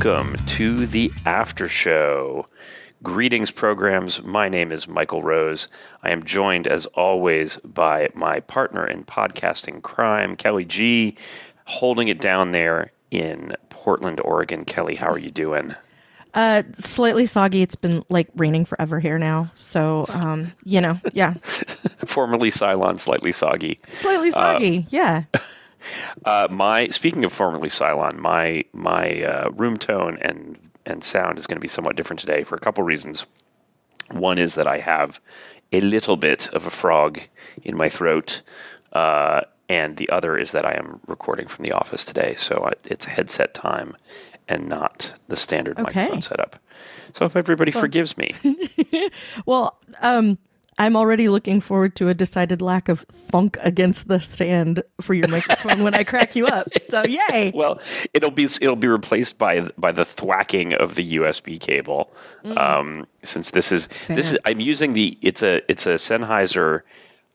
Welcome to the after show. Greetings, programs. My name is Michael Rose. I am joined, as always, by my partner in podcasting crime, Kelly G, holding it down there in Portland, Oregon. Kelly, how are you doing? Uh, slightly soggy. It's been like raining forever here now. So, um, you know, yeah. Formerly Cylon, slightly soggy. Slightly soggy, uh, yeah. Uh, my speaking of formerly Cylon, my my uh, room tone and and sound is going to be somewhat different today for a couple reasons. One is that I have a little bit of a frog in my throat, uh, and the other is that I am recording from the office today, so I, it's headset time and not the standard okay. microphone setup. So if everybody well, forgives me, well, um, I'm already looking forward to a decided lack of thunk against the stand for your microphone when I crack you up. So yay! Well, it'll be it'll be replaced by by the thwacking of the USB cable. Mm. Um, since this is Fair. this is I'm using the it's a it's a Sennheiser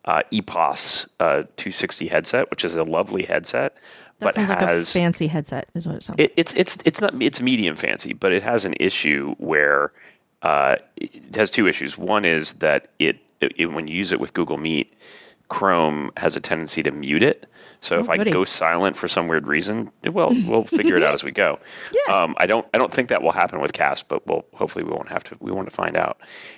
uh, EPOS uh, 260 headset, which is a lovely headset. That but sounds has, like a fancy headset, is what it sounds. It, it's it's it's not it's medium fancy, but it has an issue where uh, it has two issues. One is that it it, when you use it with Google Meet, Chrome has a tendency to mute it. So oh, if goody. I go silent for some weird reason, well, we'll figure it out as we go. Yeah. Um, I don't I don't think that will happen with Cast, but we'll hopefully we won't have to we want to find out.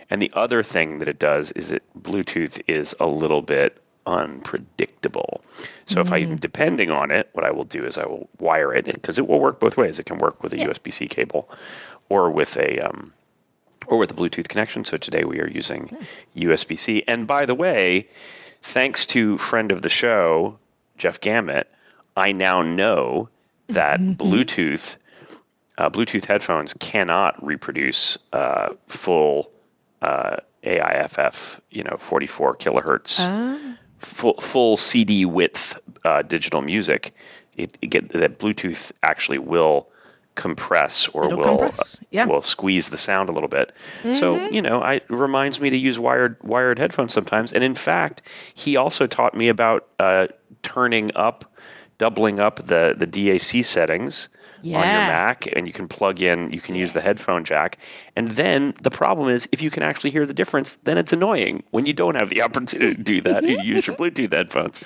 And the other thing that it does is that Bluetooth is a little bit unpredictable. So mm. if I'm depending on it, what I will do is I will wire it because it will work both ways. It can work with a yeah. USB-C cable or with a um, or with a Bluetooth connection. So today we are using USB C. And by the way, thanks to friend of the show, Jeff Gamet, I now know that Bluetooth uh, Bluetooth headphones cannot reproduce uh, full uh, AIFF, you know, 44 kilohertz, uh. full, full CD width uh, digital music. It, it get, that Bluetooth actually will compress or It'll will compress. Yeah. will squeeze the sound a little bit. Mm-hmm. So you know, I, it reminds me to use wired wired headphones sometimes. And in fact, he also taught me about uh, turning up, doubling up the the DAC settings. Yeah. on your Mac, and you can plug in, you can use the headphone jack. And then the problem is, if you can actually hear the difference, then it's annoying when you don't have the opportunity to do that. you use your Bluetooth headphones.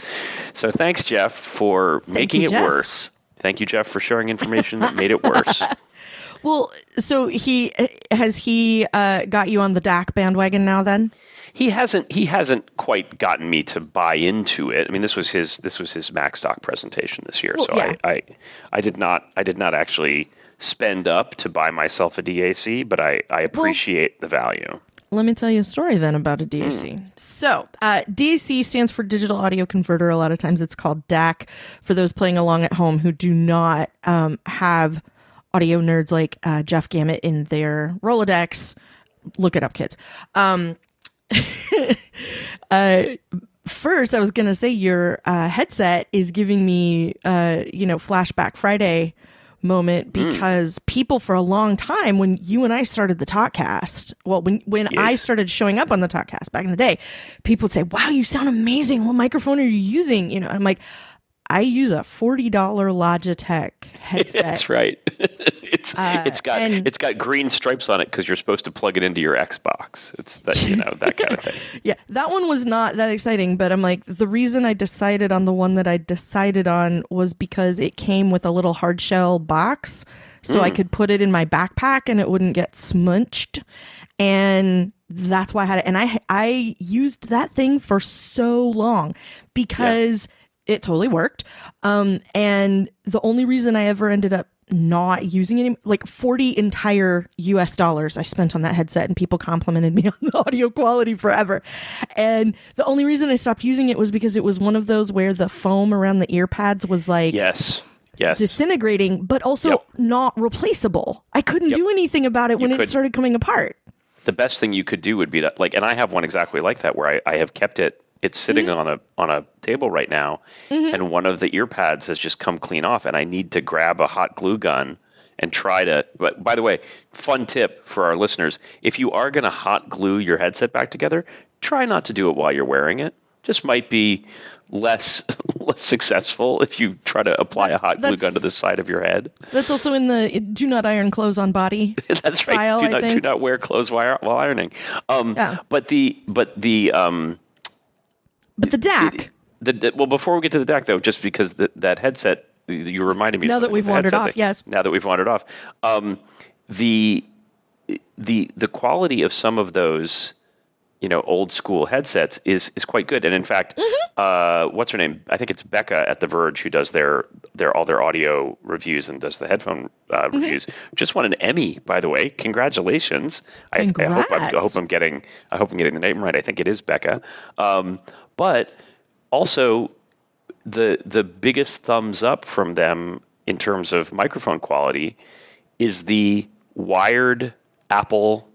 So thanks, Jeff, for Thank making you, it Jeff. worse. Thank you, Jeff, for sharing information that made it worse. well, so he has he uh, got you on the DAC bandwagon now? Then he hasn't he hasn't quite gotten me to buy into it. I mean, this was his this was his Macstock presentation this year, well, so yeah. I, I I did not I did not actually spend up to buy myself a DAC, but I I appreciate well, the value. Let me tell you a story then about a DAC. Mm. So, uh, DAC stands for Digital Audio Converter. A lot of times it's called DAC for those playing along at home who do not um, have audio nerds like uh, Jeff Gamet in their Rolodex. Look it up, kids. Um, uh, first, I was going to say your uh, headset is giving me, uh, you know, Flashback Friday moment hmm. because mm. people for a long time when you and I started the Talkcast, well when when yes. I started showing up on the Talkcast back in the day, people would say, "Wow, you sound amazing. What microphone are you using?" You know, I'm like, I use a forty dollar Logitech headset. That's right. it's uh, it's got and, it's got green stripes on it because you're supposed to plug it into your Xbox. It's that you know that kind of thing. yeah, that one was not that exciting, but I'm like the reason I decided on the one that I decided on was because it came with a little hard shell box, so mm. I could put it in my backpack and it wouldn't get smunched, and that's why I had it. And I I used that thing for so long because. Yeah it totally worked. Um, and the only reason I ever ended up not using it, like 40 entire US dollars I spent on that headset, and people complimented me on the audio quality forever. And the only reason I stopped using it was because it was one of those where the foam around the ear pads was like, yes. Yes. disintegrating, but also yep. not replaceable. I couldn't yep. do anything about it you when could. it started coming apart. The best thing you could do would be to like, and I have one exactly like that where I, I have kept it it's sitting mm-hmm. on a on a table right now, mm-hmm. and one of the ear pads has just come clean off, and I need to grab a hot glue gun and try to. But by the way, fun tip for our listeners: if you are going to hot glue your headset back together, try not to do it while you're wearing it. just might be less less successful if you try to apply a hot glue gun to the side of your head. That's also in the do not iron clothes on body. That's right. Do not do not wear clothes while, while ironing. Um, Yeah. But the but the um, But the DAC. the, the well before we get to the DAC though, just because the, that headset you reminded me. Now that we've wandered off, thing. yes. Now that we've wandered off, um, the the the quality of some of those you know old school headsets is is quite good. And in fact Mm-hmm. uh, what's her name? I think it's becca at the verge who does their their all their audio reviews and does the headphone uh, Mm-hmm. reviews. Just won an emmy by the way. Congratulations. I, I hope I'm, I hope i'm getting i hope i'm getting the name right. I think it is becca. Um, but also the the biggest thumbs up from them in terms of microphone quality is the wired Apple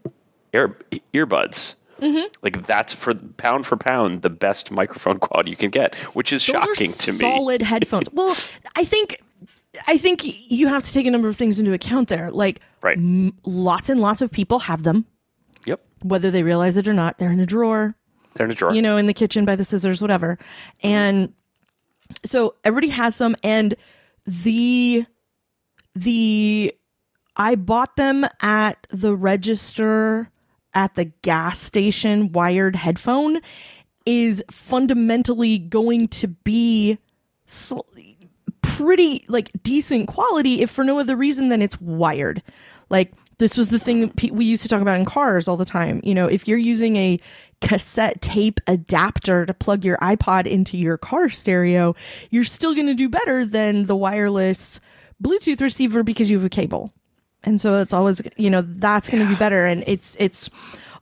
ear, earbuds. Mm-hmm. Like that's for pound for pound the best microphone quality you can get, which is Those shocking to me. Solid headphones. Well, I think I think you have to take a number of things into account there. Like Right. m- lots and lots of people have them, Yep. whether they realize it or not. They're in a drawer, They're in a drawer. you know, in the kitchen by the scissors, whatever. And so everybody has them and the the I bought them at the register at the gas station wired headphone is fundamentally going to be sl- pretty like decent quality if for no other reason than it's wired. Like this was the thing that we used to talk about in cars all the time. You know, if you're using a cassette tape adapter to plug your iPod into your car stereo, you're still going to do better than the wireless Bluetooth receiver because you have a cable. And so it's always, you know, that's going to be better and it's it's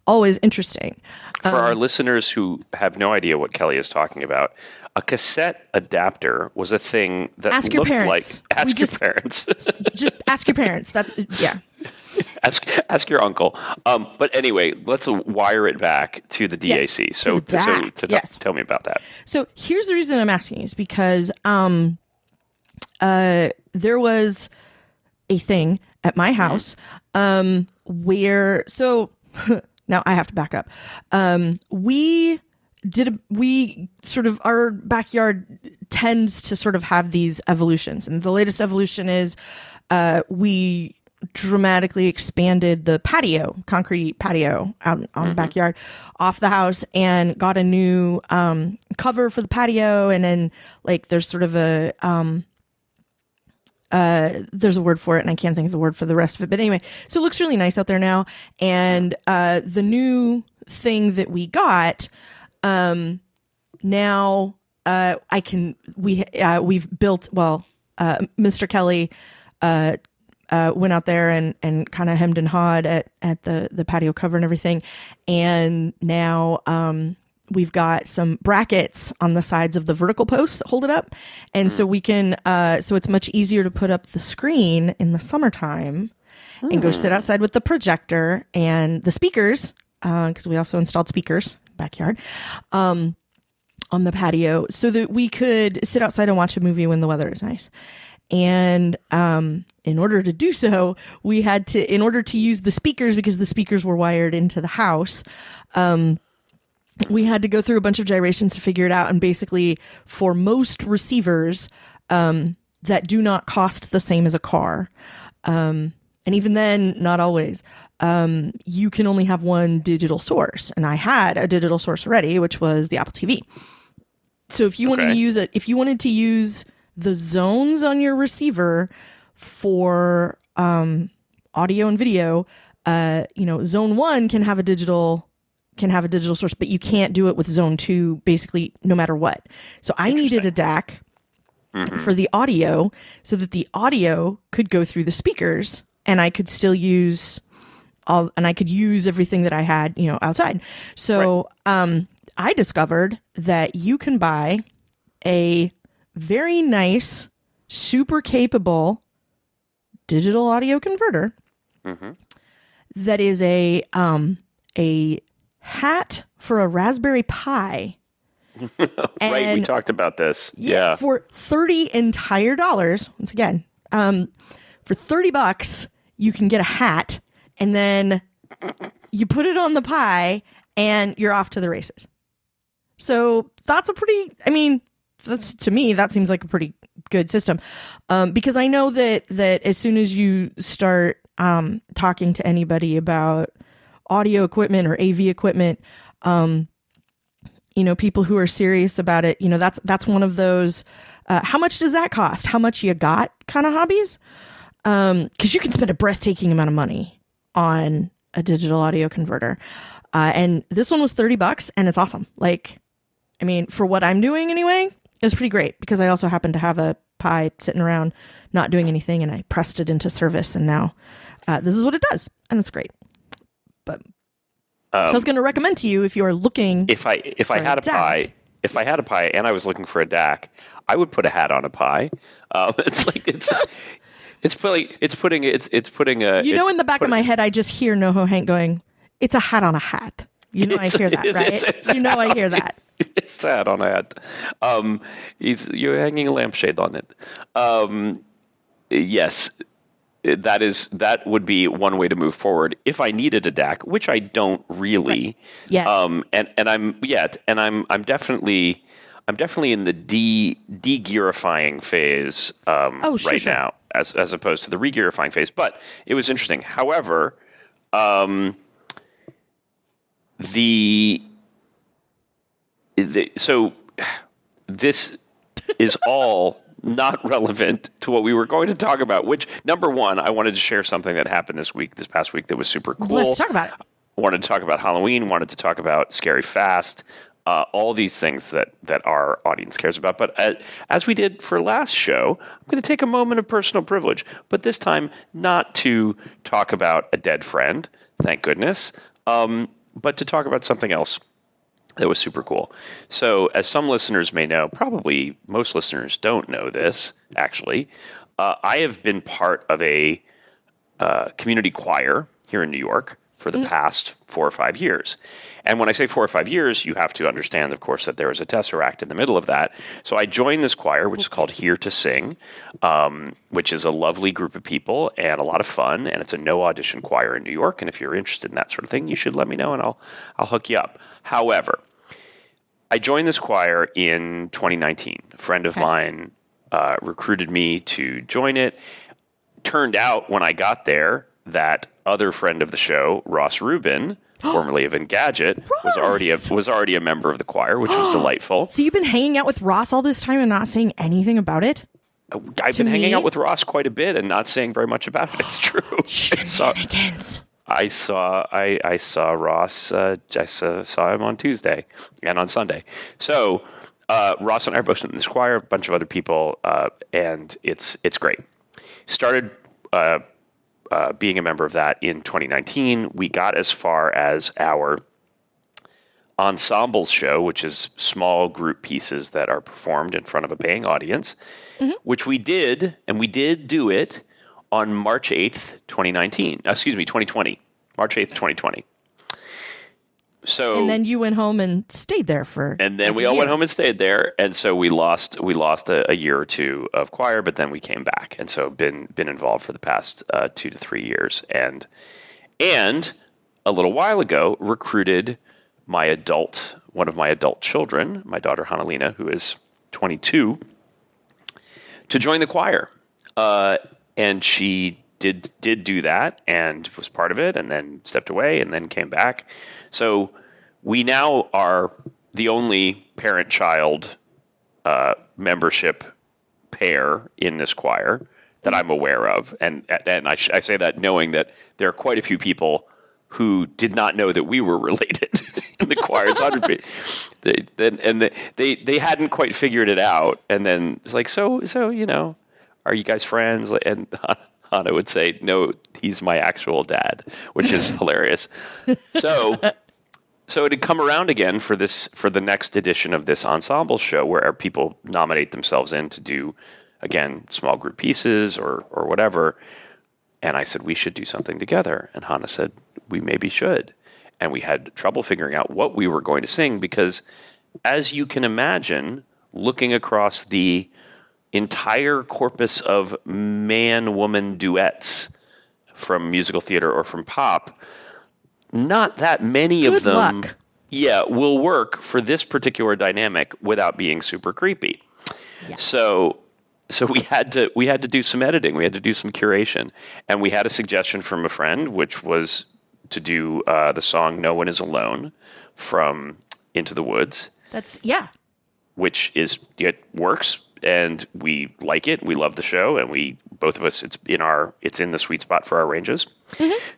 always interesting. For Um, our listeners who have no idea what Kelly is talking about, a cassette adapter was a thing that Ask your parents. like ask We your just- parents. Just ask your parents. That's yeah. ask ask your uncle. Um, but anyway, let's wire it back to the DAC. to so, the so to yes. tell me about that. So here's the reason I'm asking is because um uh there was a thing at my house um where so now I have to back up. Um we did a, we sort of our backyard tends to sort of have these evolutions. And the latest evolution is uh we dramatically expanded the patio concrete patio out on the backyard off the house and got a new um cover for the patio. And then like there's sort of a um uh, there's a word for it and I can't think of the word for the rest of it. But anyway, so it looks really nice out there now. And uh, the new thing that we got, um, now uh, I can we uh, we've built well, uh, Mr. Kelly went out there and and kind of hemmed and hawed at at the the patio cover and everything, and now um, we've got some brackets on the sides of the vertical posts that hold it up, and so we can uh, so it's much easier to put up the screen in the summertime and go sit outside with the projector and the speakers because we also installed speakers backyard um, on the patio so that we could sit outside and watch a movie when the weather is nice. And um, in order to do so, we had to, in order to use the speakers, because the speakers were wired into the house, um, we had to go through a bunch of gyrations to figure it out. And basically, for most receivers um, that do not cost the same as a car, um, and even then, not always, um, you can only have one digital source. And I had a digital source already, which was the Apple TV. So if you wanted to use it, if you wanted to use the zones on your receiver for um, audio and video, uh, you know, zone one can have a digital can have a digital source, but you can't do it with zone two, basically, no matter what. So I needed a DAC for the audio so that the audio could go through the speakers and I could still use all and I could use everything that I had, you know, outside. So um I discovered that you can buy a very nice, super capable digital audio converter that is a um a hat for a Raspberry Pi. right, we talked about this. Yeah. For 30 entire dollars, once again, um, for 30 bucks, you can get a hat and then you put it on the Pi and you're off to the races. So that's a pretty. I mean, that's to me that seems like a pretty good system, um, because I know that that as soon as you start um, talking to anybody about audio equipment or AV equipment, um, you know, people who are serious about it, you know, that's that's one of those. Uh, how much does that cost? How much you got? Kind of hobbies, because um, you can spend a breathtaking amount of money on a digital audio converter. Uh, and this one was 30 bucks and it's awesome. Like, I mean, for what I'm doing anyway, it was pretty great because I also happen to have a Pi sitting around not doing anything and I pressed it into service and now uh, this is what it does and it's great. But um, so I was going to recommend to you if you are looking. If I if I had a, a Pi, if I had a Pi and I was looking for a DAC, I would put a hat on a Pi. Um, it's like it's it's putting it's putting it's it's putting a. You know, in the back of my head, I just hear NoHo Hank going, "It's a hat on a hat." You know, I hear that, right? It's, it's you know, I hear that. It's a hat on a hat. Um, he's you're hanging a lampshade on it. Um, yes, that is that would be one way to move forward if I needed a DAC, which I don't really. Right. Yeah. Um, and and I'm yet, and I'm I'm definitely I'm definitely in the de de-gearifying phase um, oh, sure, right sure. now, as as opposed to the re-gearifying phase. But it was interesting. However, um, the, the so this is all not relevant to what we were going to talk about. Which number one, I wanted to share something that happened this week, this past week, that was super cool. Let's talk about it. wanted to talk about Halloween. Wanted to talk about Scary Fast uh, all these things that that our audience cares about. But uh, as we did for last show, I'm going to take a moment of personal privilege, but this time not to talk about a dead friend, thank goodness, um, but to talk about something else that was super cool. So, as some listeners may know, probably most listeners don't know this actually. Uh, I have been part of a uh, community choir here in New York for the mm. past four or five years. And when I say four or five years, you have to understand, of course, that there is a tesseract in the middle of that. So I joined this choir, which is called Here to Sing, um, which is a lovely group of people and a lot of fun. And it's a no audition choir in New York. And if you're interested in that sort of thing, you should let me know and I'll I'll hook you up. However, I joined this choir in 2019. A friend of okay. mine uh, recruited me to join it. Turned out when I got there that other friend of the show, Ross Rubin, formerly of Engadget, Ross. was already a, was already a member of the choir, which was delightful. So you've been hanging out with Ross all this time and not saying anything about it? I've been me? hanging out with Ross quite a bit and not saying very much about it. It's true. Shenanigans. I saw I, I saw Ross. Uh, I saw, saw him on Tuesday and on Sunday. So uh, Ross and I are both in this choir, a bunch of other people, uh, and it's it's great. Started uh, being a member of that in 2019. We got as far as our ensembles show, which is small group pieces that are performed in front of a paying audience, mm-hmm. which we did, and we did do it on March 8th, 2019. excuse me, 2020. March 8th, 2020 so and then you went home and stayed there for and then like we all went home and stayed there. And so we lost we lost a, a, year or two of choir but then we came back. And so been been involved for the past uh, two to three years. And and a little while ago recruited my adult one of my adult children my daughter Hannalina who is 22 to join the choir. Uh, and she did did do that and was part of it and then stepped away and then came back so we now are the only parent child uh, membership pair in this choir that I'm aware of, and and I, I, say that knowing that there are quite a few people who did not know that we were related in the choir's hundred they, and they they hadn't quite figured it out, and then it's like so so you know, are you guys friends? And Hannah would say, no, he's my actual dad, which is hilarious. So so it had come around again for this for the next edition of this ensemble show where people nominate themselves in to do again small group pieces or or whatever. And i said we should do something together. And hannah said we maybe should. And we had trouble figuring out what we were going to sing because as you can imagine looking across the entire corpus of man woman duets from musical theater or from pop not that many Good of them. Luck. yeah, will work for this particular dynamic without being super creepy. Yeah. So so we had to we had to do some editing, we had to do some curation, and we had a suggestion from a friend, which was to do uh, the song "No One Is Alone" from Into the Woods, That's yeah. which is it works and we like it. We love the show, and we both of us it's in our it's in the sweet spot for our ranges.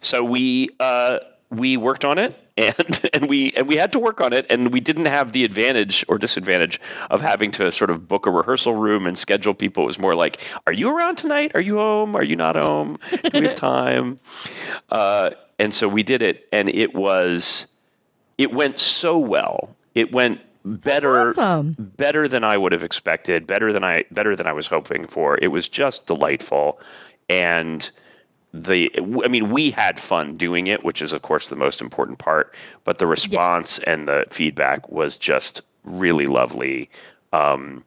So we uh, we worked on it, and and we and we had to work on it, and we didn't have the advantage or disadvantage of having to sort of book a rehearsal room and schedule people. It was more like, are you around tonight? Are you home? Are you not home? Do we have time? Uh, and so we did it, and it was it went so well. It went better awesome. better than I would have expected, better than I better than I was hoping for. It was just delightful and the I mean we had fun doing it, which is of course the most important part, but the response and the feedback was just really lovely. Um,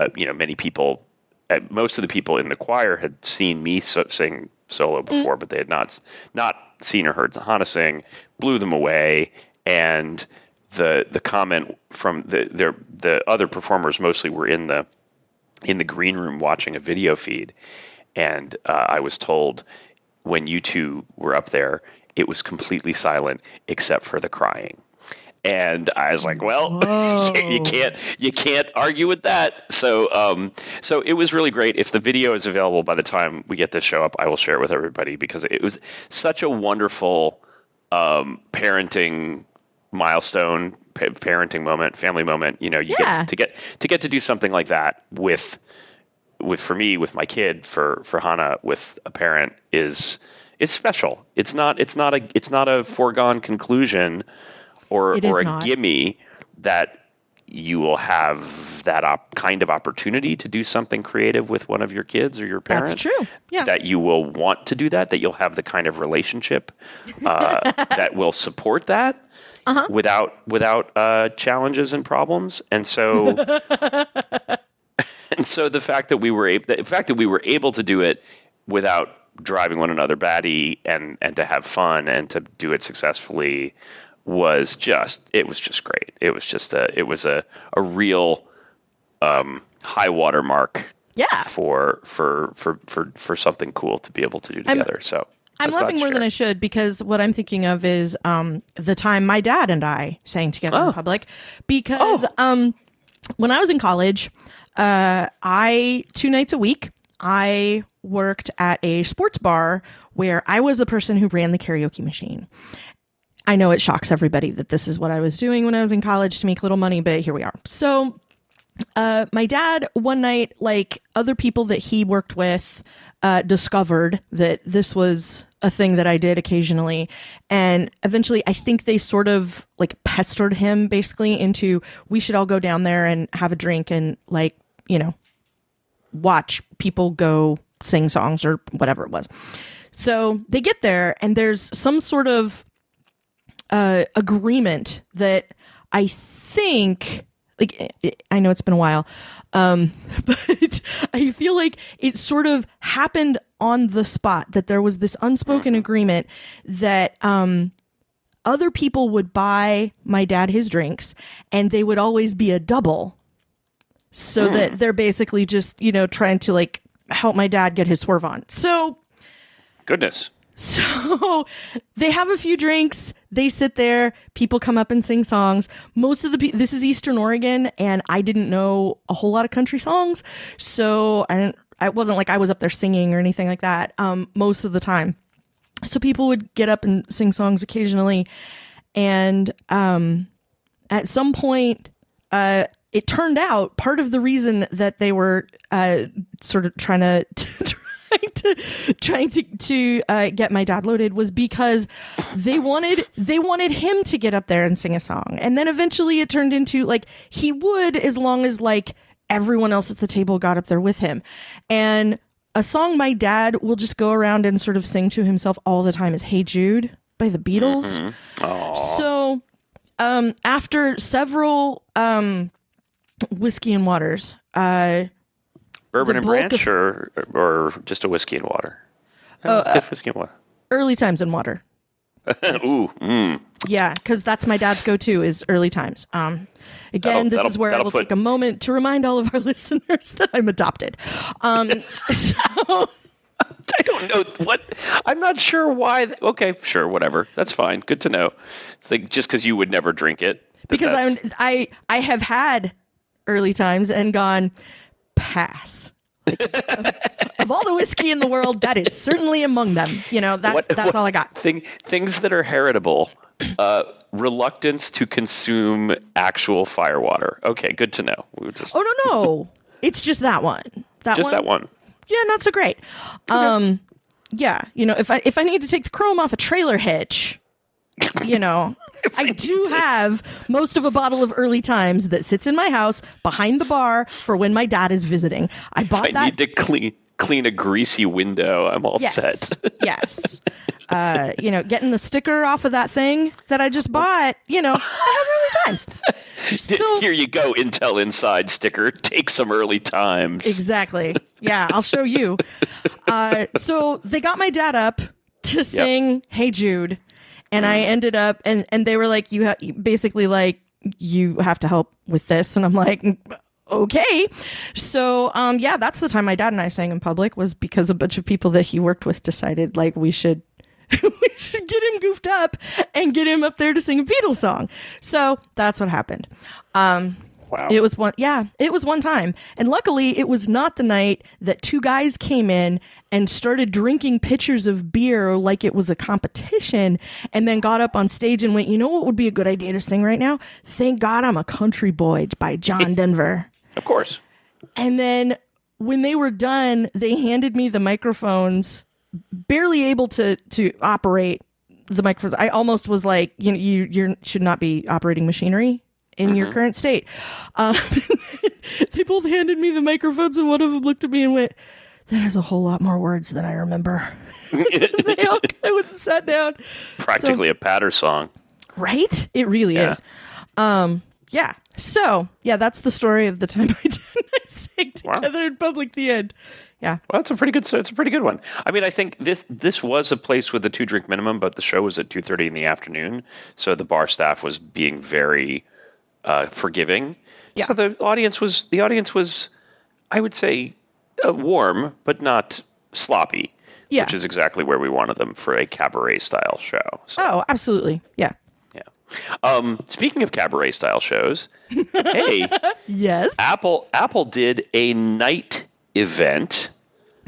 uh, you know, many people uh, most of the people in the choir had seen me so, sing solo before, but they had not not seen or heard Hannah sing. Blew them away, and the the comment from the their the other performers mostly were in the in the green room watching a video feed, and uh, I was told when you two were up there, it was completely silent except for the crying. And I was like, well, you can't you can't argue with that. So um, so it was really great. If the video is available by the time we get this show up, I will share it with everybody because it was such a wonderful um, parenting milestone, pa- parenting moment, family moment. You know, you Yeah. get to get to get to do something like that with with for me with my kid for for Hannah with a parent is is special. It's not it's not a it's not a foregone conclusion or or a not. gimme that you will have that op- kind of opportunity to do something creative with one of your kids or your parent. That's true. Yeah. That you will want to do that, that you'll have the kind of relationship uh, that will support that Uh-huh. without without uh, challenges and problems. And so, and so the fact that we were able, the fact that we were able to do it without driving one another batty and and to have fun and to do it successfully was just it was just great. It was just a it was a a real um, high water mark yeah. for for for for for something cool to be able to do I'm- together. so I I'm laughing more than. I should because what I'm thinking of is um, the time my dad and I sang together Oh. in public. Because um, when I was in college, uh, I two nights a week I worked at a sports bar where I was the person who ran the karaoke machine. I know it shocks everybody that this is what I was doing when I was in college to make a little money, but here we are. So uh, my dad one night like other people that he worked with uh, discovered that this was a thing that i did occasionally and eventually i think they sort of like pestered him basically into we should all go down there and have a drink and like you know watch people go sing songs or whatever it was. So they get there and there's some sort of uh, agreement that I think like I- I know it's been a while, um, but I feel like it sort of happened on the spot that there was this unspoken agreement that um, other people would buy my dad his drinks and they would always be a double, so that they're basically just you know trying to like help my dad get his swerve on. So Goodness. so they have a few drinks. They sit there. People come up and sing songs. Most of the people, this is Eastern Oregon, and I didn't know a whole lot of country songs. So I didn't, I wasn't like I was up there singing or anything like that um, most of the time. So people would get up and sing songs occasionally. And um, at some point, uh, it turned out part of the reason that they were uh, sort of trying to trying to trying to to uh, get my dad loaded was because they wanted they wanted him to get up there and sing a song, and then eventually it turned into like he would as long as like everyone else at the table got up there with him, and a song my dad will just go around and sort of sing to himself all the time is "Hey Jude" by the Beatles. So, um, after several um, whiskey and waters, uh, Bourbon and branch, of- or or just a whiskey and water. Oh, Uh, whiskey and water. early times and water. Ooh, mm. Yeah, because that's my dad's go-to is early times. Um, again, That'll- this is where I that'll put- take a moment to remind all of our listeners that I'm adopted. Um, so I don't know what. I'm not sure why. th- Okay, sure, whatever. That's fine. Good to know. It's like just because you would never drink it. that because I'm I I have had early times and gone pass. Like, of, of all the whiskey in the world, that is certainly among them. You know, that's What- that's what- all I got. Thing, things that are heritable. Uh, reluctance to consume actual firewater. Okay, good to know. We just Oh no no, it's just that one. That just one. that one. Yeah, not so great. Um, yeah, you know, if I if I need to take the chrome off a trailer hitch, you know, I do have most of a bottle of early times that sits in my house behind the bar for when my dad is visiting. I bought I that. I need to clean clean a greasy window. I'm all yes, set. yes. Uh, you know, getting the sticker off of that thing that I just bought. You know, I have early times. So Here you go, Intel Inside sticker. Take some early times. Exactly. Yeah, I'll show you. Uh, so they got my dad up to sing "Hey Jude," and I ended up and and they were like, "You ha- basically like you have to help with this," and I'm like. Okay, so um, yeah, that's the time my dad and I sang in public was because a bunch of people that he worked with decided like we should we should get him goofed up and get him up there to sing a Beatles song. So that's what happened. Um, Wow. it was one, yeah, it was one time. And luckily, it was not the night that two guys came in and started drinking pitchers of beer like it was a competition and then got up on stage and went, you know what would be a good idea to sing right now? Thank God I'm a Country Boy by John Denver. of course. And then when they were done, they handed me the microphones, barely able to to operate the microphones. I almost was like, you know, you you should not be operating machinery in your current state. Um, they both handed me the microphones, and one of them looked at me and went, "That has a whole lot more words than I remember." they all kind of sat down. Practically a patter song. Right? It really Yeah. is. Um, yeah. So yeah, that's the story of the time I did I sang Wow. together in public. The end. Yeah. Well, that's a pretty good. It's a pretty good one. I mean, I think this this was a place with a two drink minimum, but the show was at two thirty in the afternoon, so the bar staff was being very uh, forgiving. Yeah. So the audience was the audience was, I would say, uh, warm but not sloppy. Yeah. Which is exactly where we wanted them for a cabaret style show. So, Oh, absolutely. Yeah. yeah. Um, speaking of cabaret style shows, hey, Yes. Apple Apple did a night event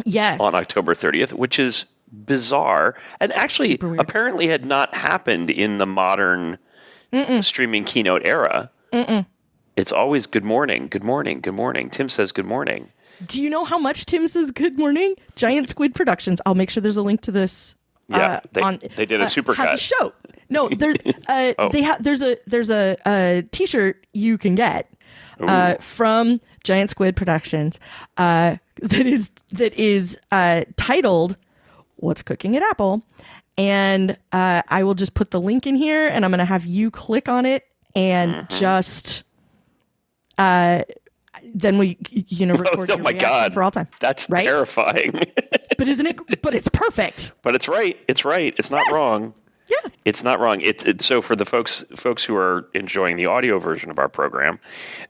Yes. on October 30th, which is bizarre and actually apparently had not happened in the modern streaming keynote era. It's always good morning, good morning, good morning. Tim says good morning. Do you know how much Tim says good morning? Giant Squid Productions. I'll make sure there's a link to this. Yeah, uh, they- on, they did a uh, supercut. Has a show. No, there. Uh, Oh. They have. There's a there's a, a T-shirt you can get uh, from Giant Squid Productions uh, that is that is uh, titled "What's Cooking at Apple," and uh, I will just put the link in here, and I'm going to have you click on it and Mm-hmm. just. Uh, then we, you know, record oh my god. for all time. That's Right? terrifying. But isn't it? But it's perfect. but it's right. It's right. It's not Yes. wrong. Yeah. It's not wrong. It's it, so for the folks folks who are enjoying the audio version of our program,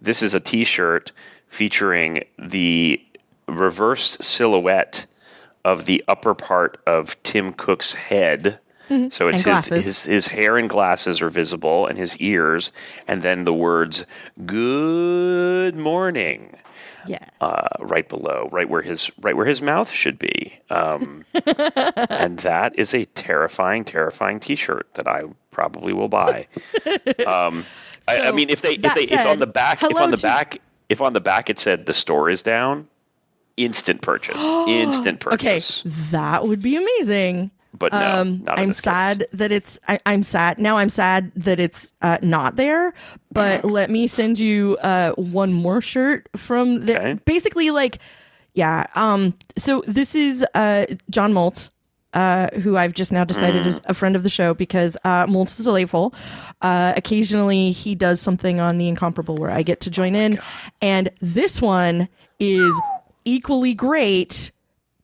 this is a T-shirt featuring the reverse silhouette of the upper part of Tim Cook's head. So it's Mm-hmm. His, his his hair and glasses are visible, and his ears, and then the words "Good morning." Yeah. uh, right below, right where his right where his mouth should be. Um, and that is a terrifying, terrifying T-shirt that I probably will buy. Um, I, I mean, if they if they if on the back if on the back if on the back it said the store is down, instant purchase, instant purchase. okay, that would be amazing. But no, um, I'm this case. sad that it's. I, I'm sad now. I'm sad that it's uh, not there. But let me send you uh, one more shirt from there. Okay. Basically, like, yeah. Um. So this is uh, John Moltz. Uh, who I've just now decided Mm. is a friend of the show because uh, Moltz is delightful. Uh, occasionally, he does something on the Incomparable where I get to join Oh in, and this one is equally great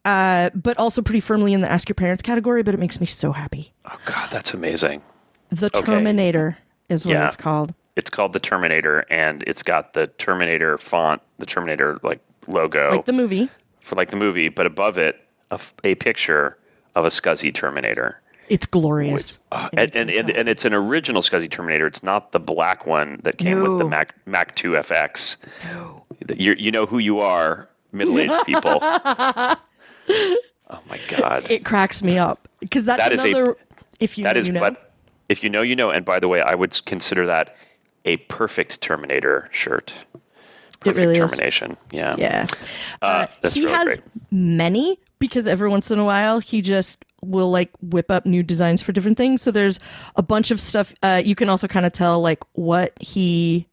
uh, but also pretty firmly in the ask your parents category. But it makes me so happy. Oh God, that's amazing. The Okay. Terminator is what Yeah. it's called. It's called the Terminator, and it's got the Terminator font, the Terminator like logo Like the movie. for like the movie, but above it a, f- a picture of a SCSI Terminator. It's glorious. Uh, It and, and, and, and it's an original SCSI Terminator. It's not the black one that came with the Mac Mac 2 FX. You you know who you are, middle aged people. oh my god, it cracks me up because that's That is a- another. if you that know, is you know. but if you know you know. And by the way, I would consider that a perfect Terminator shirt. Perfect really is. termination. Yeah. yeah. Uh, Uh, he really has great. many because every once in a while he just will like whip up new designs for different things. So there's a bunch of stuff. Uh, you can also kind of tell like what he.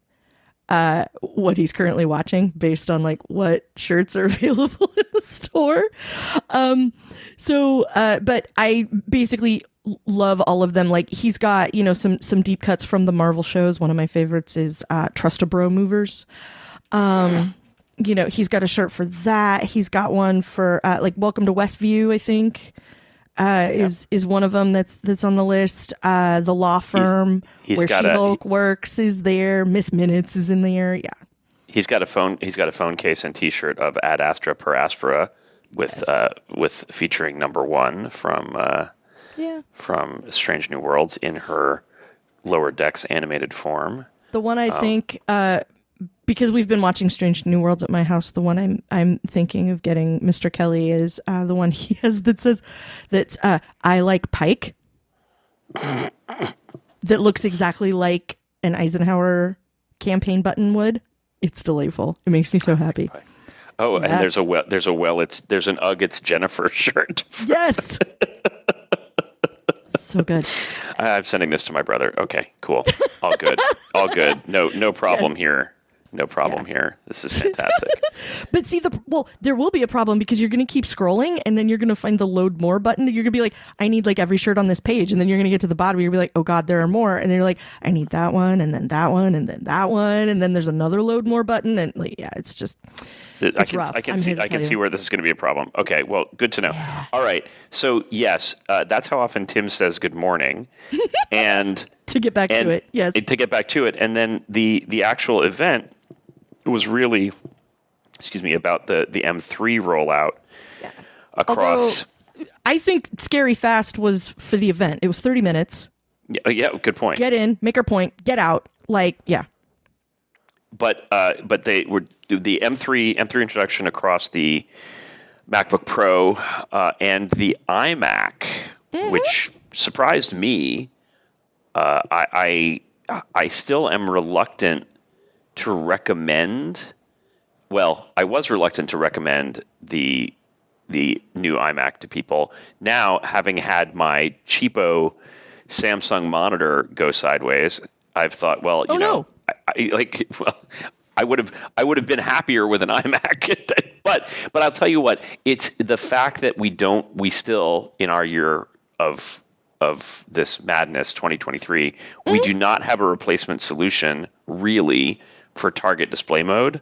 Uh, what he's currently watching based on like what shirts are available in the store. Um, so, uh, but I basically love all of them. Like he's got, you know, some, some deep cuts from the Marvel shows. One of my favorites is, uh, Trust a Bro Movers. Um, you know, he's got a shirt for that. He's got one for, uh, like Welcome to Westview, I think. Uh, is is one of them that's that's on the list. Uh, the law firm he's where got a- She Hulk works is there. Miss Minutes is in there. Yeah, He's got a phone. He's got a phone case and T-shirt of Ad Astra per Aspera, with uh, with featuring number one from uh, yeah. from Strange New Worlds in her lower decks animated form. The one I think, uh, because we've been watching Strange New Worlds at my house, the one I'm I'm thinking of getting Mr. Kelly is uh, the one he has that says that uh, I like Pike. that looks exactly like an Eisenhower campaign button would. It's delightful. It makes me so happy. Oh, Yeah. and there's a well. There's a well. It's there's an Ugg. It's Jennifer shirt. Yes. so good. I'm sending this to my brother. Okay, cool. All good. All good. No no problem here. No problem here. This is fantastic. But see the well, there will be a problem because you're going to keep scrolling and then you're going to find the load more button. You're going to be like, I need like every shirt on this page, and then you're going to get to the bottom. You're going to be like, oh god, there are more, and then you're like, I need that one, and then that one, and then that one, and then there's another load more button, and like, yeah, it's just I can rough. I can I'm see I can tell see where this is going to be a problem. Okay, well, good to know. All right, so yes, uh, that's how often Tim says good morning, and to get back to it. Yes, to get back to it, and then the the actual event was really, excuse me, about the the M3 rollout across. I think Scary Fast was for the event. It was 30 minutes. yeah, yeah, good point. Get in, make our point, get out. Like, yeah, but uh, but they were the M3 M3 introduction across the MacBook Pro uh, and the iMac, which surprised me. Uh, I, I I still am reluctant to recommend. Well, I was reluctant to recommend the the new iMac to people. Now, having had my cheapo Samsung monitor go sideways, I've thought, well, you Oh, know, no. I, I like well, I would have I would have been happier with an iMac. but but I'll tell you what, it's the fact that we don't we still in our year of of this madness 2023, we Mm-hmm. do not have a replacement solution really for target display mode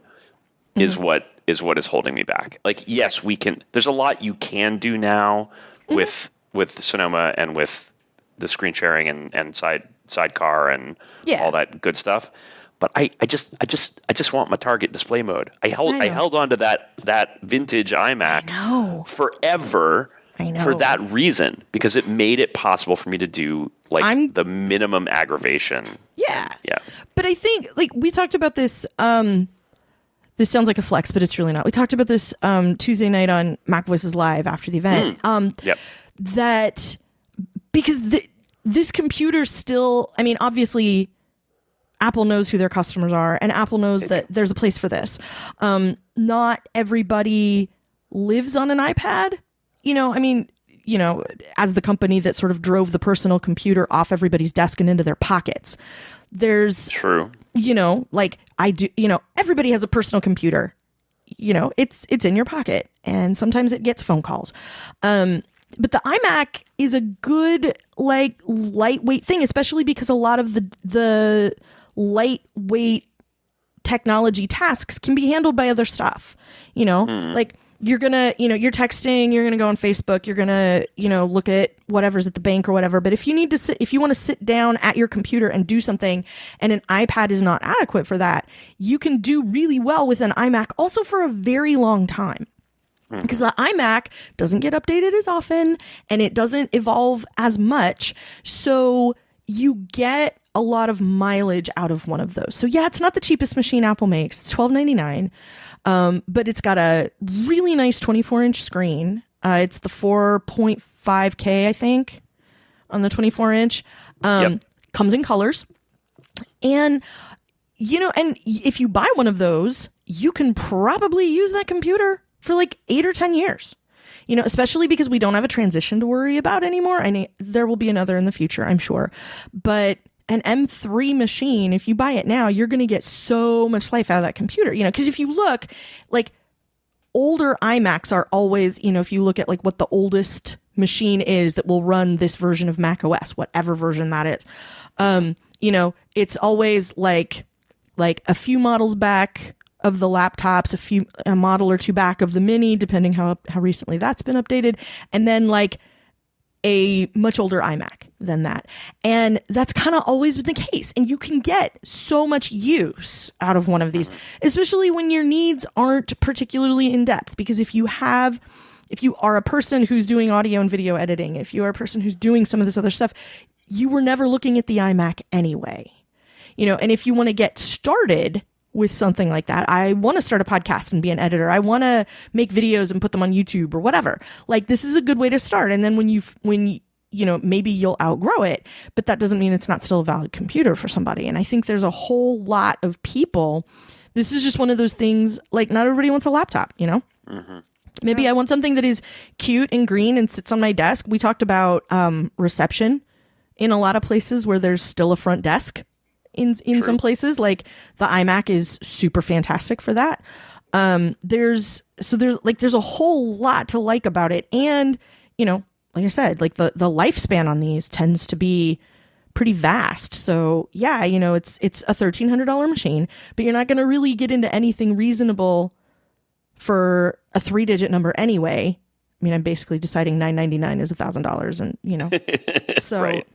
is Mm-hmm. what is what is holding me back. Like yes, we can there's a lot you can do now Mm-hmm. with with Sonoma and with the screen sharing and, and side sidecar and Yeah. all that good stuff. But I, I just I just I just want my target display mode. I held I I, held on to that that vintage iMac forever I know. for that reason because it made it possible for me to do like I'm- the minimum aggravation. yeah. Yeah. But I think like we talked about this um this sounds like a flex, but it's really not. We talked about this um Tuesday night on MacVoices Live after the event. Um Yep. that because the, this computer still I mean obviously Apple knows who their customers are and Apple knows that there's a place for this. Um not everybody lives on an iPad. You know, I mean, you know, as the company that sort of drove the personal computer off everybody's desk and into their pockets. There's True. you know like i do you know everybody has a personal computer you know it's it's in your pocket and sometimes it gets phone calls um but the imac is a good like lightweight thing especially because a lot of the the lightweight technology tasks can be handled by other stuff you know like you're gonna you know you're texting you're gonna go on facebook you're gonna you know look at whatever's at the bank or whatever but if you need to sit if you want to sit down at your computer and do something and an ipad is not adequate for that you can do really well with an imac also for a very long time mm-hmm. because the iMac doesn't get updated as often and it doesn't evolve as much. So you get a lot of mileage out of one of those. So yeah, it's not the cheapest machine Apple makes. It's twelve ninety nine, um, but it's got a really nice twenty four inch screen. Uh, it's the four point five K, I think, on the twenty four inch. Um, Yep. Comes in colors, and you know, and if you buy one of those, you can probably use that computer for like eight or 10 years. You know, especially because we don't have a transition to worry about anymore. I mean, there will be another in the future, I'm sure. But an M3 machine, if you buy it now, you're going to get so much life out of that computer. You know, because if you look, like older iMacs are always, you know, if you look at like what the oldest machine is that will run this version of Mac OS, whatever version that is, um, you know, it's always like like a few models back of the laptops, a few a model or two back of the mini, depending how how recently that's been updated, and then like a much older iMac than that. And that's kind of always been the case. And you can get so much use out of one of these, mm-hmm. especially when your needs aren't particularly in depth. Because if you have, if you are a person who's doing audio and video editing, if you are a person who's doing some of this other stuff, you were never looking at the iMac anyway. You know, and if you want to get started with something like that, I want to start a podcast and be an editor. I want to make videos and put them on YouTube or whatever. Like this is a good way to start. And then when you when you, you know, maybe you'll outgrow it, but that doesn't mean it's not still a valid computer for somebody. And I think there's a whole lot of people. This is just one of those things like not everybody wants a laptop, you know? Maybe I want something that is cute and green and sits on my desk. We talked about um, reception in a lot of places where there's still a front desk. In in some places, like the iMac is super fantastic for that. Um, there's so there's like there's a whole lot to like about it, and you know, like I said, like the the lifespan on these tends to be pretty vast. So yeah, you know, it's it's a thirteen hundred dollar machine, but you're not going to really get into anything reasonable for a three digit number anyway. I mean, I'm basically deciding nine ninety nine is a thousand dollars, and you know, so Right.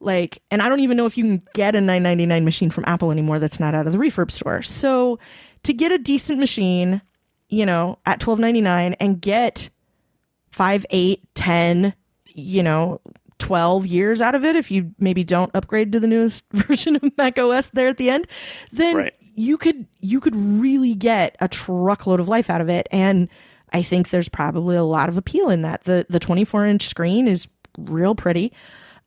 like, and I don't even know if you can get a nine ninety nine machine from Apple anymore that's not out of the refurb store. So to get a decent machine, you know, at twelve ninety nine and get five, eight, ten, you know, 12 years out of it if you maybe don't upgrade to the newest version of Mac OS there at the end, then Right. you could you could really get a truckload of life out of it and I think there's probably a lot of appeal in that. The the 24 inch screen is real pretty.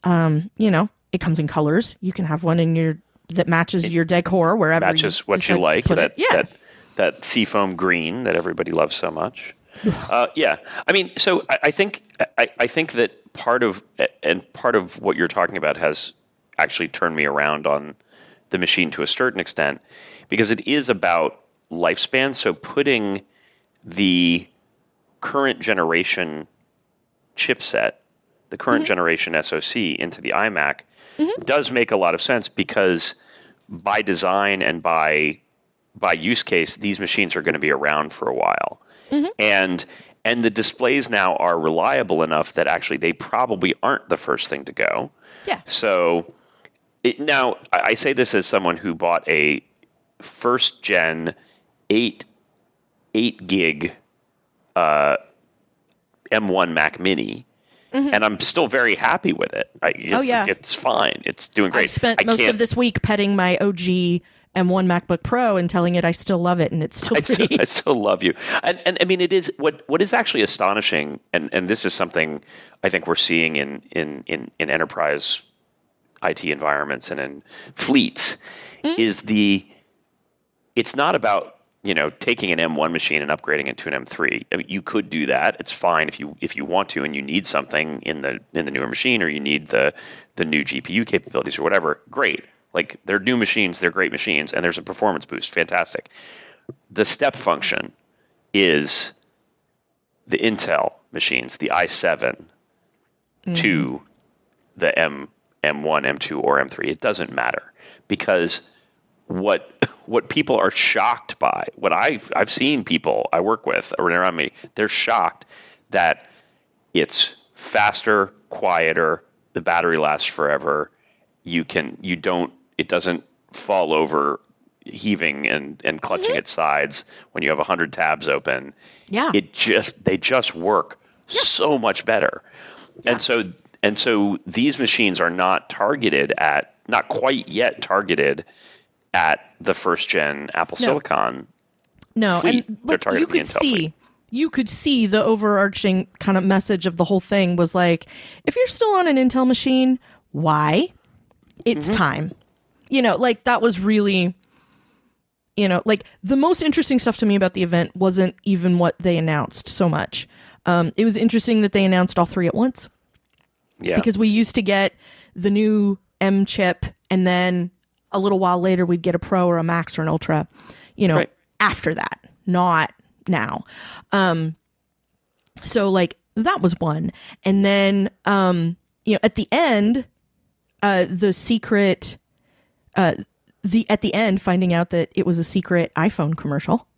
Um, you know, it comes in colors. You can have one in your that matches your decor wherever matches what you like. That it. Yeah. that that seafoam green that everybody loves so much. uh, yeah, I mean, so I, I think I, I think that part of and part of what you're talking about has actually turned me around on the machine to a certain extent because it is about lifespan. So putting the current generation chipset, the current generation SoC into the iMac does make a lot of sense because by design and by by use case, these machines are going to be around for a while, and and the displays now are reliable enough that actually they probably aren't the first thing to go. Yeah. So it, now I I say this as someone who bought a first gen eight eight gig uh, M1 Mac Mini. And I'm still very happy with it. I, it's, Mm-hmm. Oh, yeah. it's fine. It's doing great. I spent most can't- of this week petting my OG M1 MacBook Pro and telling it I still love it and it's still I still. I still love you. And, and I mean, it is what what is actually astonishing, and, and this is something I think we're seeing in in in, in enterprise IT environments and in fleets mm-hmm. is the it's not about you know taking an M1 machine and upgrading it to an M3. I mean, you could do that. It's fine if you if you want to and you need something in the in the newer machine or you need the the new GPU capabilities or whatever. Great. Like they're new machines, they're great machines, and there's a performance boost. Fantastic. The step function is the Intel machines, the i7 mm-hmm. to the M M1, M2, or M3. It doesn't matter because what what people are shocked by, what I've I've seen people I work with or around me, they're shocked that it's faster, quieter, the battery lasts forever. You can you don't it doesn't fall over heaving and, and clutching Mm-hmm. its sides when you have 100 tabs open. Yeah. It just they just work so much better. And so and so these machines are not targeted at not quite yet targeted at the first gen Apple No. Silicon. No, fleet. and They're you could see, fleet. you could see the overarching kind of message of the whole thing was like, if you're still on an Intel machine, why? It's Mm-hmm. time. You know, like that was really, you know, like the most interesting stuff to me about the event wasn't even what they announced so much. Um, it was interesting that they announced all three at once Yeah. because we used to get the new M chip and then a little while later we'd get a Pro or a Max or an Ultra, you know, Right. after that, not now. Um so like that was one. And then um you know, at the end uh the secret uh the at the end finding out that it was a secret iPhone commercial.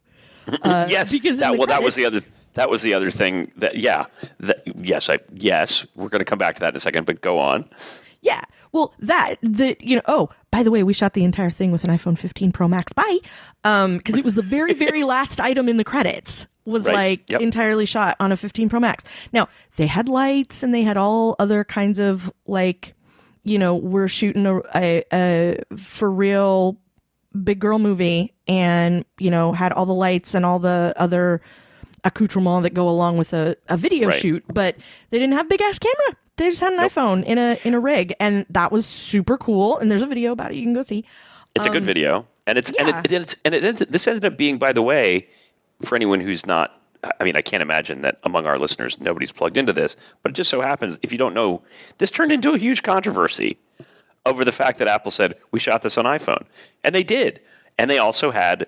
Uh, yes, because that, well, that was the other. That was the other thing. That yeah, that, yes, I yes, we're going to come back to that in a second. But go on. Yeah. Well, that the you know. Oh, by the way, we shot the entire thing with an iPhone 15 Pro Max. Bye. Um, because it was the very very last item in the credits was Right. like Yep. entirely shot on a 15 Pro Max. Now they had lights and they had all other kinds of like, you know, we're shooting a a, a for real big girl movie and you know had all the lights and all the other accoutrements that go along with a, a video Right. shoot but they didn't have big ass camera they just had an iphone in a in a rig and that was super cool and there's a video about it you can go see It's a good video, and it's and Um, it, and it's and it ended, this ended up being, by the way, for anyone who's not. I mean, I can't imagine that among our listeners nobody's plugged into this, but it just so happens if you don't know, this turned into a huge controversy over the fact that Apple said we shot this on iPhone, and they did, and they also had,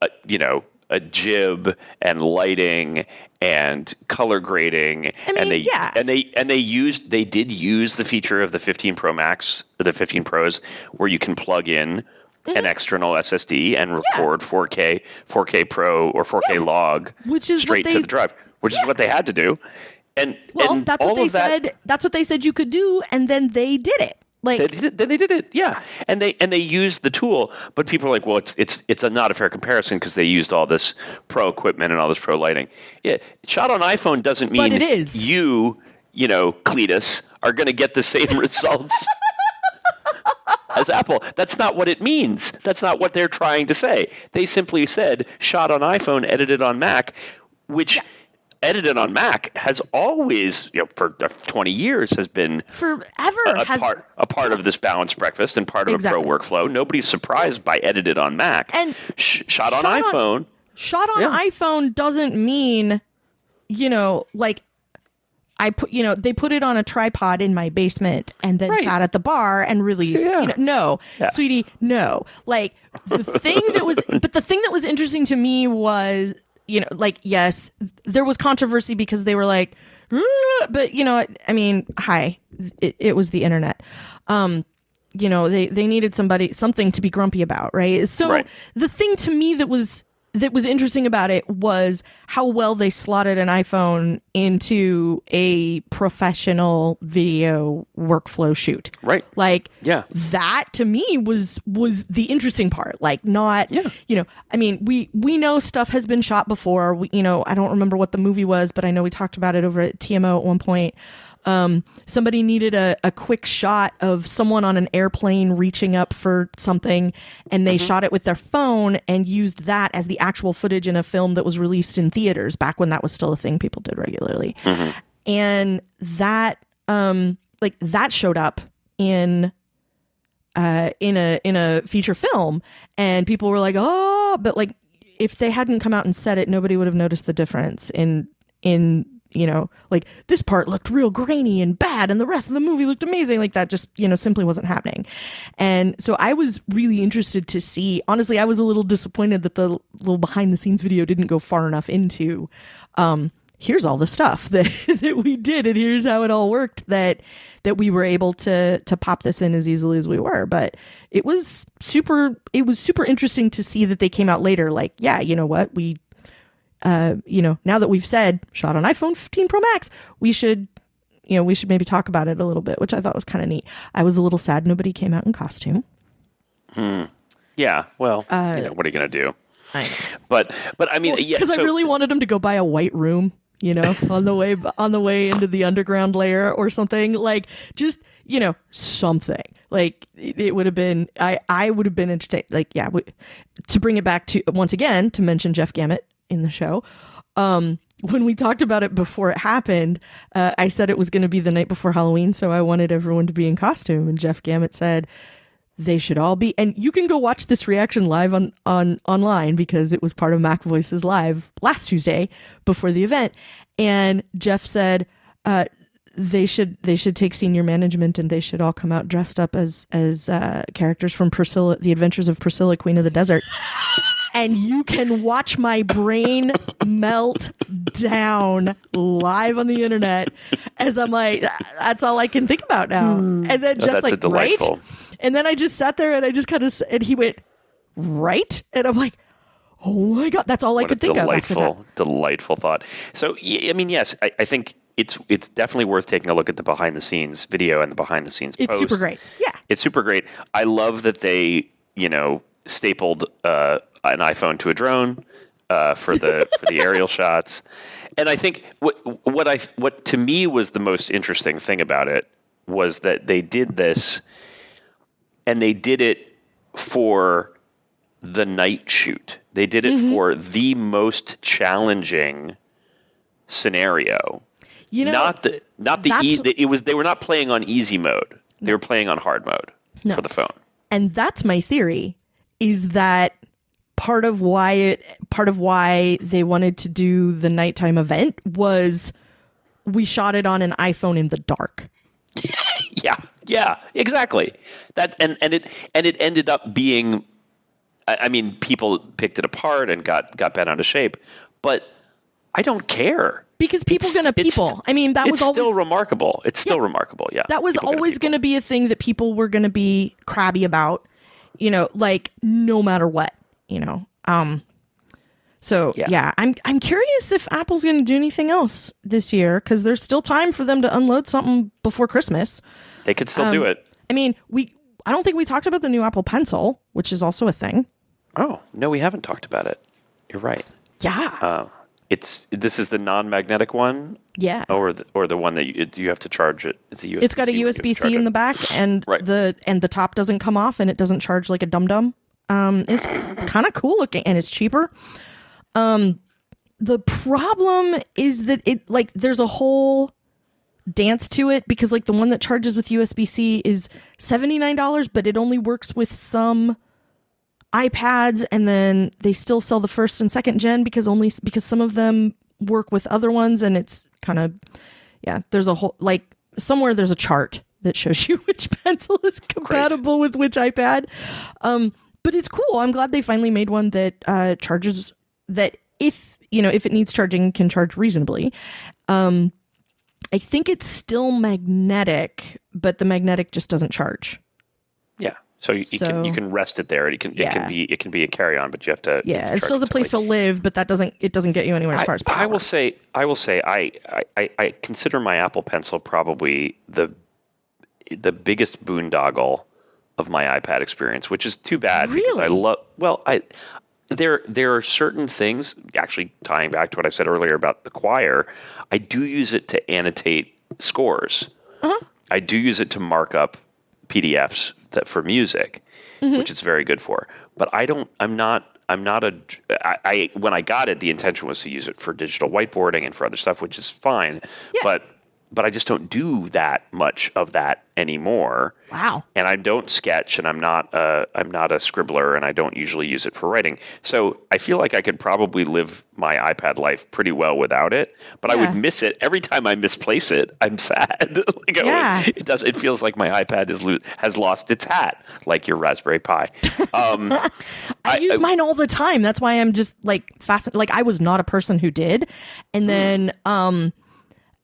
a, you know, a jib and lighting and color grading, mean, and they yeah. and they and they used they did use the feature of the 15 Pro Max, the 15 Pros, where you can plug in Mm-hmm. an external SSD and record 4K 4K Pro or 4K log Which is straight they- to the drive, which is what they had to do. And well and that's all what they of that, said that's what they said you could do and then they did it like They did, then they did it, yeah, and they and they used the tool, but people are like, well, it's it's it's a not a fair comparison because they used all this pro equipment and all this pro lighting. Yeah, shot on iPhone doesn't mean it is. you, you know, Cletus, are going to get the same results as Apple. That's not what it means. That's not what they're trying to say. They simply said shot on iPhone, edited on Mac, which. Edited on Mac has always, you know, for 20 years has been forever a has part a part of this balanced breakfast and part of Exactly. a pro workflow. Nobody's surprised by edited on Mac And Sh- shot on shot on- iPhone. shot on Yeah. iPhone doesn't mean, you know, like I put, you know, they put it on a tripod in my basement and then Right. sat at the bar and released. Yeah. You know, no, Yeah. sweetie, no. Like the thing that was, but the thing that was interesting to me was, you know, like yes, there was controversy because they were like, "Ah," but you know, I mean, hi, it, it was the internet. Um, you know they they needed somebody something to be grumpy about right so Right. the thing to me that was that was interesting about it was how well they slotted an iphone into a professional video workflow shoot Right. like Yeah. that to me was was the interesting part like not Yeah. you know i mean we we know stuff has been shot before we, you know i don't remember what the movie was but i know we talked about it over at tmo at one point um, somebody needed a, a quick shot of someone on an airplane reaching up for something and they shot it with their phone and used that as the actual footage in a film that was released in theaters back when that was still a thing people did regularly. And that um like that showed up in uh in a in a feature film. And people were like oh but like if they hadn't come out and said it nobody would have noticed the difference in in you know like this part looked real grainy and bad and the rest of the movie looked amazing. Like that just you know simply wasn't happening. And so i was really interested to see honestly i was a little disappointed that the little behind the scenes video didn't go far enough into um here's all the stuff that, that we did and here's how it all worked that that we were able to to pop this in as easily as we were. But it was super it was super interesting to see that they came out later like yeah you know what? We uh you know now that we've said shot on iphone 15 pro max we should you know we should maybe talk about it a little bit which i thought was kind of neat i was a little sad nobody came out in costume Hmm. Yeah. Well, Uh, you know, what are you going to do? But but I mean, yeah. because so- I really wanted him to go buy a white room, you know, on the way on the way into the underground layer or something. Like just you know something. Like it, it would have been. I I would have been entertained. Like yeah, we, to bring it back to once again to mention Jeff Gamet in the show. Um, when we talked about it before it happened, uh, I said it was going to be the night before Halloween, so I wanted everyone to be in costume. And Jeff Gamet said, they should all be and you can go watch this reaction live on on online because it was part of mac voices live last tuesday before the event and jeff said uh they should they should take senior management and they should all come out dressed up as as uh, characters from Priscilla, the Adventures of Priscilla, Queen of the Desert, and you can watch my brain melt down live on the internet as I'm like, that's all I can think about now. And then Oh, Jeff's like, right? And then I just sat there and I just kind of and he went, right? And I'm like, oh my god, that's all I what a could think of. Delightful, delightful thought. So, I mean, yes, I, I think it's it's definitely worth taking a look at the behind the scenes video and the behind the scenes. It's super great. Yeah. It's super great. I love that they, you know, stapled uh, an iPhone to a drone uh, for the for the aerial shots. And I think what what I what to me was the most interesting thing about it was that they did this, and they did it for the night shoot. They did it for the most challenging scenario. You know, not the not the, e- the it was they were not playing on easy mode. They were playing on hard mode No. for the phone. and that's my theory is that part of why it part of why they wanted to do the nighttime event was we shot it on an iPhone in the dark. Yeah, yeah, exactly. That and and it and it ended up being. I, I mean, people picked it apart and got got bent out of shape, but I don't care. Because people It's- gonna people. I mean, that was always still remarkable. It's still remarkable. Yeah, that was People gonna always going to be a thing that people were going to be crabby about you know like no matter what you know um so yeah, Yeah. i'm i'm curious if apple's going to do anything else this year cuz there's still time for them to unload something before christmas They could still do it. i mean we i don't think we talked about the new apple pencil which is also a thing Oh no, we haven't talked about it. You're right. yeah Uh, it's this is the non-magnetic one, yeah or the or the one that you, it- you have to charge it. It's a USB. it's got a USB-C in the back and Right. the and the top doesn't come off and it doesn't charge like a dum dum. Um it's kind of cool looking and it's cheaper. Um the problem is that it like there's a whole dance to it because like the one that charges with USB-C is $79 but it only works with some iPads and then they still sell the first and second gen because only because some of them work with other ones and it's kind of yeah, there's a whole like somewhere there's a chart that shows you which pencil is compatible with which iPad. Um, but it's cool. I'm glad they finally made one that uh, charges that if you know if it needs charging can charge reasonably. Um, I think it's still magnetic, but the magnetic just doesn't charge. Yeah. So you, you can you can rest it there. It can it can be it can be a carry on, but you have to Yeah, have it still has a place to live, but that doesn't it doesn't get you anywhere as far as power. I, I will say I will say I, I, I consider my Apple Pencil probably the the biggest boondoggle of my iPad experience, which is too bad because I love well I there there are certain things actually tying back to what I said earlier about the choir. I do use it to annotate scores. Uh-huh. I do use it to mark up PDFs that for music, Mm-hmm. which it's very good for. But I don't. I'm not. I'm not a. I, I when I got it, the intention was to use it for digital whiteboarding and for other stuff, which is fine. Yeah. But but I just don't do that much of that anymore. Wow. And I don't sketch, and I'm not a, I'm not a scribbler, and I don't usually use it for writing. So I feel like I could probably live my iPad life pretty well without it. But I would miss it every time I misplace it. I'm sad. like Yeah. would- it does. It feels like my iPad is lo- has lost its hat, like your Raspberry Pi. Um, I, use mine all the time. That's why I'm just like fascinated. Like I was not a person who did, and then um,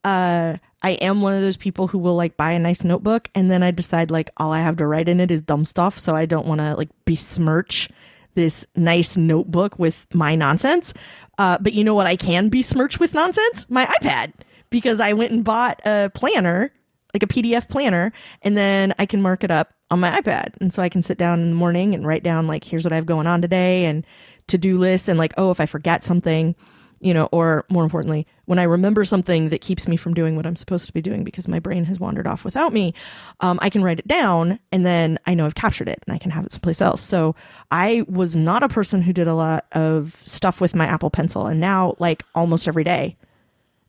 uh, I am one of those people who will like buy a nice notebook, and then I decide like all I have to write in it is dumb stuff, so I don't want to like besmirch this nice notebook with my nonsense. Uh, but you know what? I can besmirch with nonsense my iPad because I went and bought a planner like a PDF planner, and then I can mark it up on my iPad. And so I can sit down in the morning and write down, like, here's what I have going on today and to do lists, and like, oh, if I forget something, you know, or more importantly, when I remember something that keeps me from doing what I'm supposed to be doing because my brain has wandered off without me, um, I can write it down and then I know I've captured it and I can have it someplace else. So I was not a person who did a lot of stuff with my Apple Pencil, and now, like, almost every day,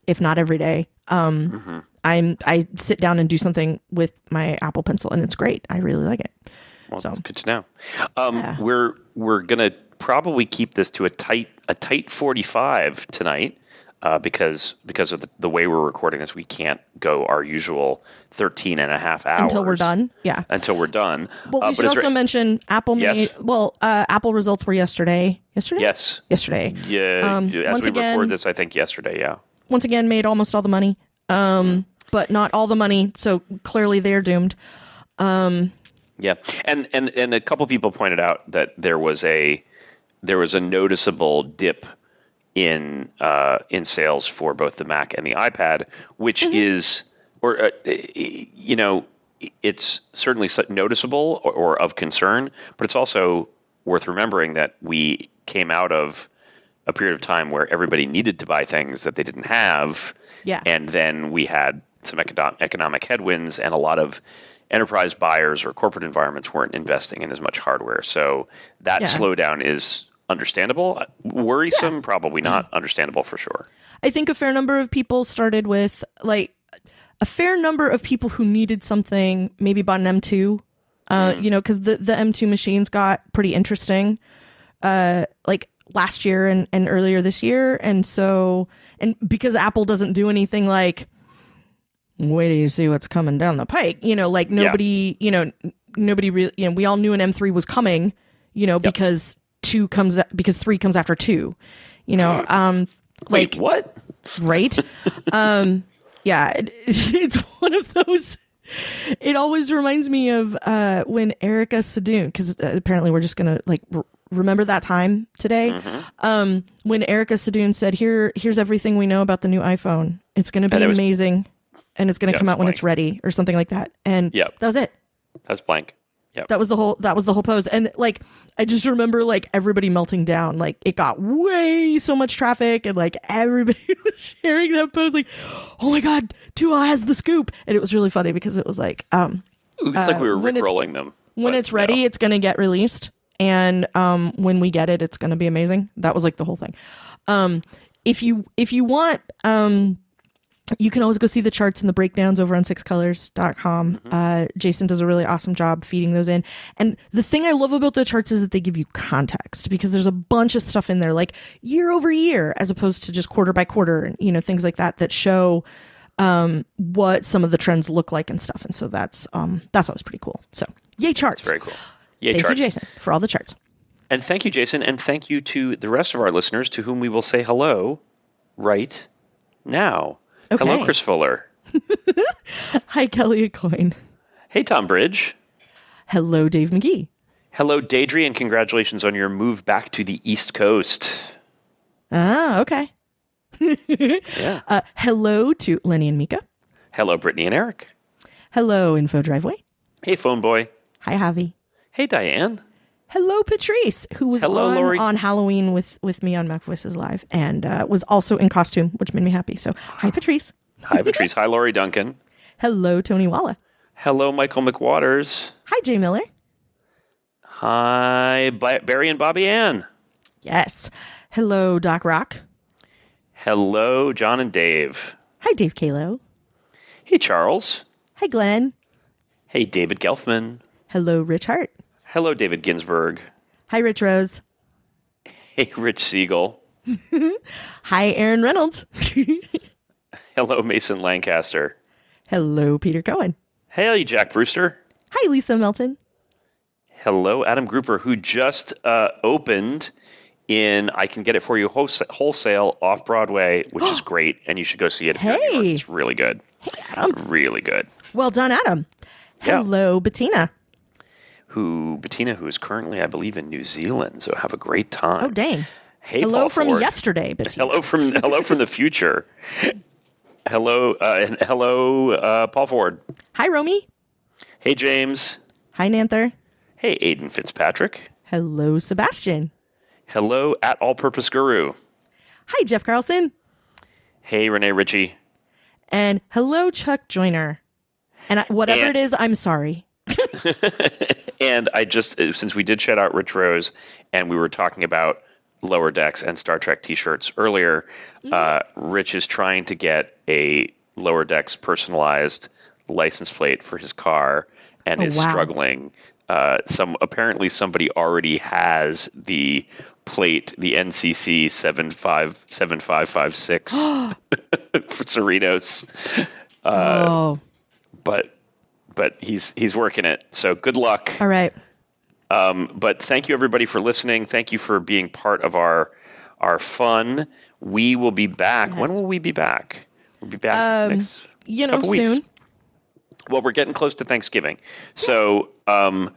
if not every day, um, I'm I sit down and do something with my Apple Pencil, and it's great. I really like it. Well, So- that's good to know. Um, Yeah. We're we're gonna probably keep this to a tight a tight forty five tonight. Uh, because because of the, the way we're recording this, we can't go our usual 13 and a half hours Until we're done, yeah. Until we're done. Well, Uh, we should but also re- mention Apple Yes. made. Well, uh, Apple results were yesterday. Yesterday. yes, Yesterday. yeah. Um, as once we again- record this, I think yesterday. Yeah. Once again, made almost all the money. Um, but not all the money. So clearly they're doomed. um, Yeah, and and and a couple people pointed out that there was a there was a noticeable dip in uh, in sales for both the Mac and the iPad, which is or uh, you know it's certainly noticeable or, or of concern, but it's also worth remembering that we came out of a period of time where everybody needed to buy things that they didn't have, Yeah. and then we had some economic headwinds, and a lot of enterprise buyers or corporate environments weren't investing in as much hardware. So that Yeah. slowdown is understandable. Worrisome, probably not. Understandable for sure. I think a fair number of people started with like a fair number of people who needed something maybe bought an M2. Uh, you know, because the the M2 machines got pretty interesting, uh, like last year and and earlier this year, and so and because Apple doesn't do anything like wait till you see what's coming down the pike. You know, like nobody, you know, nobody really, you know, we all knew an M3 was coming, you know, because two comes, because three comes after two, you know, um, like, Wait, what? right? um, yeah, it, it's one of those. It always reminds me of uh, when Erica Sadun, because apparently we're just gonna like r- remember that time today. Um, when Erica Sadun said, "Here, here's everything we know about the new iPhone. It's gonna be And was- amazing, and it's gonna come out when it's ready, or something like that." And Yep. that was it. That's blank. Yep. That was the whole. That was the whole pose. And like, I just remember like everybody melting down. Like it got way so much traffic, and like everybody was sharing that pose. Like, oh my god, TUAW has the scoop, and it was really funny because it was like, um, It's like we were it's- rickrolling them. when but it's ready, it's gonna get released, and um, when we get it, it's gonna be amazing. That was like the whole thing. Um, if you if you want, um, you can always go see the charts and the breakdowns over on sixcolors.com. Uh, Jason does a really awesome job feeding those in. And the thing I love about the charts is that they give you context because there's a bunch of stuff in there, like year over year, as opposed to just quarter by quarter, and you know things like that that show um, what some of the trends look like and stuff. And so that's um, that's always pretty cool. So yay charts! Very cool. Yay, Thank charts. you, Jason, for all the charts. And thank you, Jason, and thank you to the rest of our listeners to whom we will say hello right now. Hello, Chris Fuller. Hi, Kelly Coin. Hey, Tom Bridge. Hello, Dave McGee. Hello, Daedry, and congratulations on your move back to the East Coast. Ah, okay. Yeah. Uh, hello to Lenny and Mika. Hello, Brittany and Eric. Hello, Info Driveway. Hey, Phone Boy. Hi, Javi. Hey, Diane. Hello, Patrice, who was Hello, on, Lori. on Halloween with, with me on MacVoices Live and uh, was also in costume, which made me happy. So, hi, Patrice. Hi, Patrice. Hi, Laurie Duncan. Hello, Tony Walla. Hello, Michael McWaters. Hi, Jay Miller. Hi, Barry and Bobby Ann. Yes. Hello, Doc Rock. Hello, John and Dave. Hi, Dave Kalo. Hey, Charles. Hi, Glenn. Hey, David Gelfman. Hello, Rich Hart. Hello, David Ginsburg. Hi, Rich Rose. Hey, Rich Siegel. Hi, Aaron Reynolds. Hello, Mason Lancaster. Hello, Peter Cohen. Hey, Jack Brewster. Hi, Lisa Melton. Hello, Adam Grupper, who just uh, opened in I Can Get It For You Wholesale off Broadway, which is great, and you should go see it. If you're in New York. Hey. It's really good. Hey, Adam. Really good. Well done, Adam. Yeah. Hello, Bettina. Who, Bettina, who is currently, I believe, in New Zealand, so have a great time. Oh, dang. Hey, Hello Paul from Ford. yesterday, Bettina. Hello from hello from the future. Hello, uh, and hello, uh, Paul Ford. Hi, Romy. Hey, James. Hi, Nanther. Hey, Aiden Fitzpatrick. Hello, Sebastian. Hello, at All Purpose Guru. Hi, Jeff Carlson. Hey, Rene Ritchie. And hello, Chuck Joyner. And I, whatever And- it is, I'm sorry. And I just, uh, since we did shout out Rich Rose and we were talking about Lower Decks and Star Trek t shirts earlier, uh, Rich is trying to get a Lower Decks personalized license plate for his car and Oh, is wow. struggling. Uh, some apparently somebody already has the plate, the NCC seven five seven five five six for Cerritos, Uh, oh, but but he's he's working it. So good luck. all right. Um, but thank you everybody for listening. Thank you for being part of our our fun. We will be back. When will we be back? We'll be back Um, next You know, couple weeks. soon. Well, we're getting close to Thanksgiving. So, um,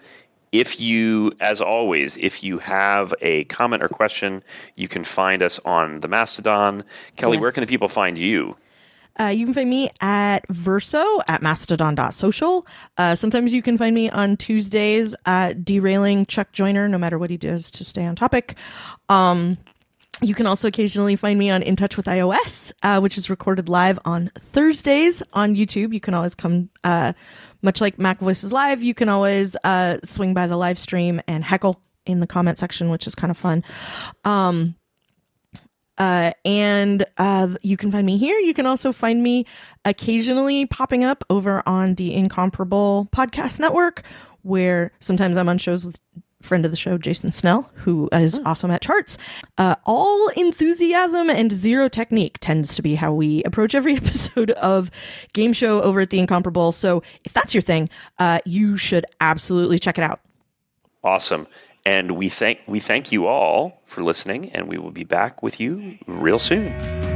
if you, as always, if you have a comment or question, you can find us on the Mastodon. Kelly, where can the people find you? Uh, you can find me at Verso at mastodon.social. Uh, sometimes you can find me on Tuesdays at derailing Chuck Joyner, no matter what he does to stay on topic. Um, you can also occasionally find me on In Touch with iOS, uh, which is recorded live on Thursdays on YouTube. You can always come, uh, much like MacVoices Live, you can always uh, swing by the live stream and heckle in the comment section, which is kind of fun. Um, uh, and uh, you can find me here. You can also find me occasionally popping up over on the Incomparable Podcast Network, where sometimes I'm on shows with friend of the show Jason Snell, who is awesome at charts. Uh, all enthusiasm and zero technique tends to be how we approach every episode of game show over at the Incomparable. So if that's your thing, uh, you should absolutely check it out. Awesome. And we thank we thank you all for listening, and we will be back with you real soon.